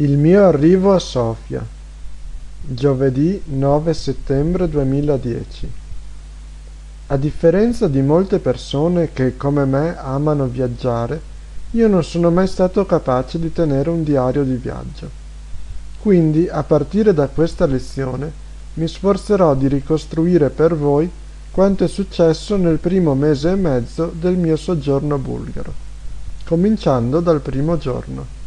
Il mio arrivo a Sofia. Giovedì 9 settembre 2010. A differenza di molte persone che, come me, amano viaggiare, io non sono mai stato capace di tenere un diario di viaggio. Quindi, a partire da questa lezione, mi sforzerò di ricostruire per voi quanto è successo nel primo mese e mezzo del mio soggiorno bulgaro, cominciando dal primo giorno.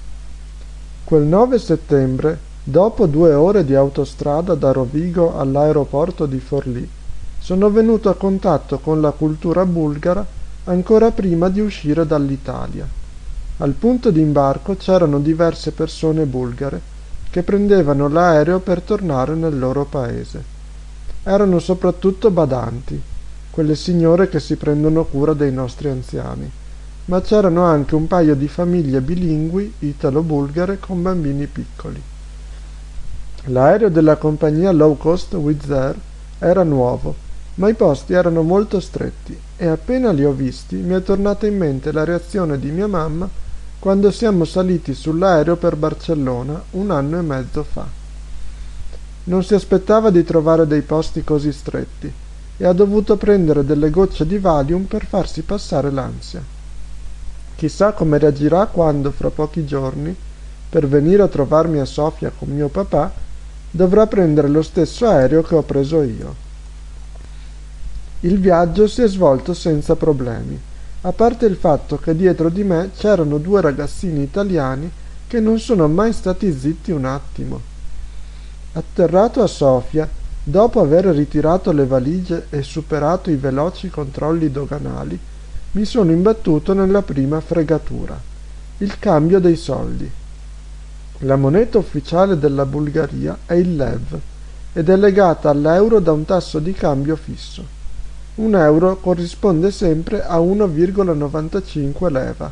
Quel 9 settembre, dopo due ore di autostrada da Rovigo all'aeroporto di Forlì, sono venuto a contatto con la cultura bulgara ancora prima di uscire dall'Italia. Al punto di imbarco c'erano diverse persone bulgare che prendevano l'aereo per tornare nel loro paese. Erano soprattutto badanti, quelle signore che si prendono cura dei nostri anziani ma c'erano anche un paio di famiglie bilingui italo-bulgare con bambini piccoli. L'aereo della compagnia low cost Wizz Air era nuovo, ma i posti erano molto stretti e appena li ho visti mi è tornata in mente la reazione di mia mamma quando siamo saliti sull'aereo per Barcellona un anno e mezzo fa. Non si aspettava di trovare dei posti così stretti e ha dovuto prendere delle gocce di Valium per farsi passare l'ansia. Chissà come reagirà quando, fra pochi giorni, per venire a trovarmi a Sofia con mio papà, dovrà prendere lo stesso aereo che ho preso io. Il viaggio si è svolto senza problemi, a parte il fatto che dietro di me c'erano due ragazzini italiani che non sono mai stati zitti un attimo. Atterrato a Sofia, dopo aver ritirato le valigie e superato i veloci controlli doganali, mi sono imbattuto nella prima fregatura, il cambio dei soldi. La moneta ufficiale della Bulgaria è il lev ed è legata all'euro da un tasso di cambio fisso. Un euro corrisponde sempre a 1,95 leva.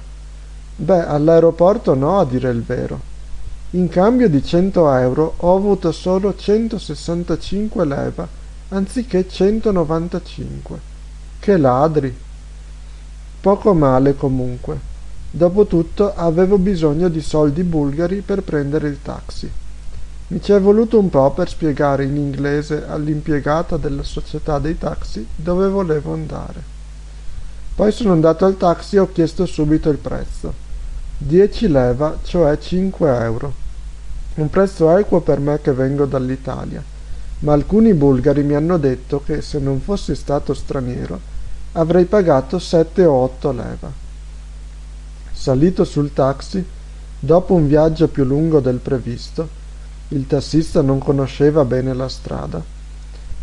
Beh, all'aeroporto no, a dire il vero. In cambio di 100 euro ho avuto solo 165 leva anziché 195. Che ladri! Poco male comunque. Dopotutto avevo bisogno di soldi bulgari per prendere il taxi. Mi ci è voluto un po' per spiegare in inglese all'impiegata della società dei taxi dove volevo andare. Poi sono andato al taxi e ho chiesto subito il prezzo. 10 leva, cioè 5 euro. Un prezzo equo per me che vengo dall'Italia, ma alcuni bulgari mi hanno detto che se non fossi stato straniero avrei pagato sette o otto leva. Salito sul taxi, dopo un viaggio più lungo del previsto, il tassista non conosceva bene la strada,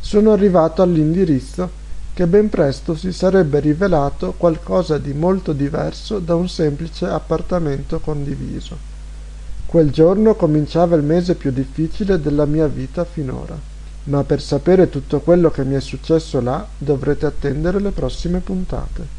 sono arrivato all'indirizzo che ben presto si sarebbe rivelato qualcosa di molto diverso da un semplice appartamento condiviso. Quel giorno cominciava il mese più difficile della mia vita finora ma per sapere tutto quello che mi è successo là dovrete attendere le prossime puntate.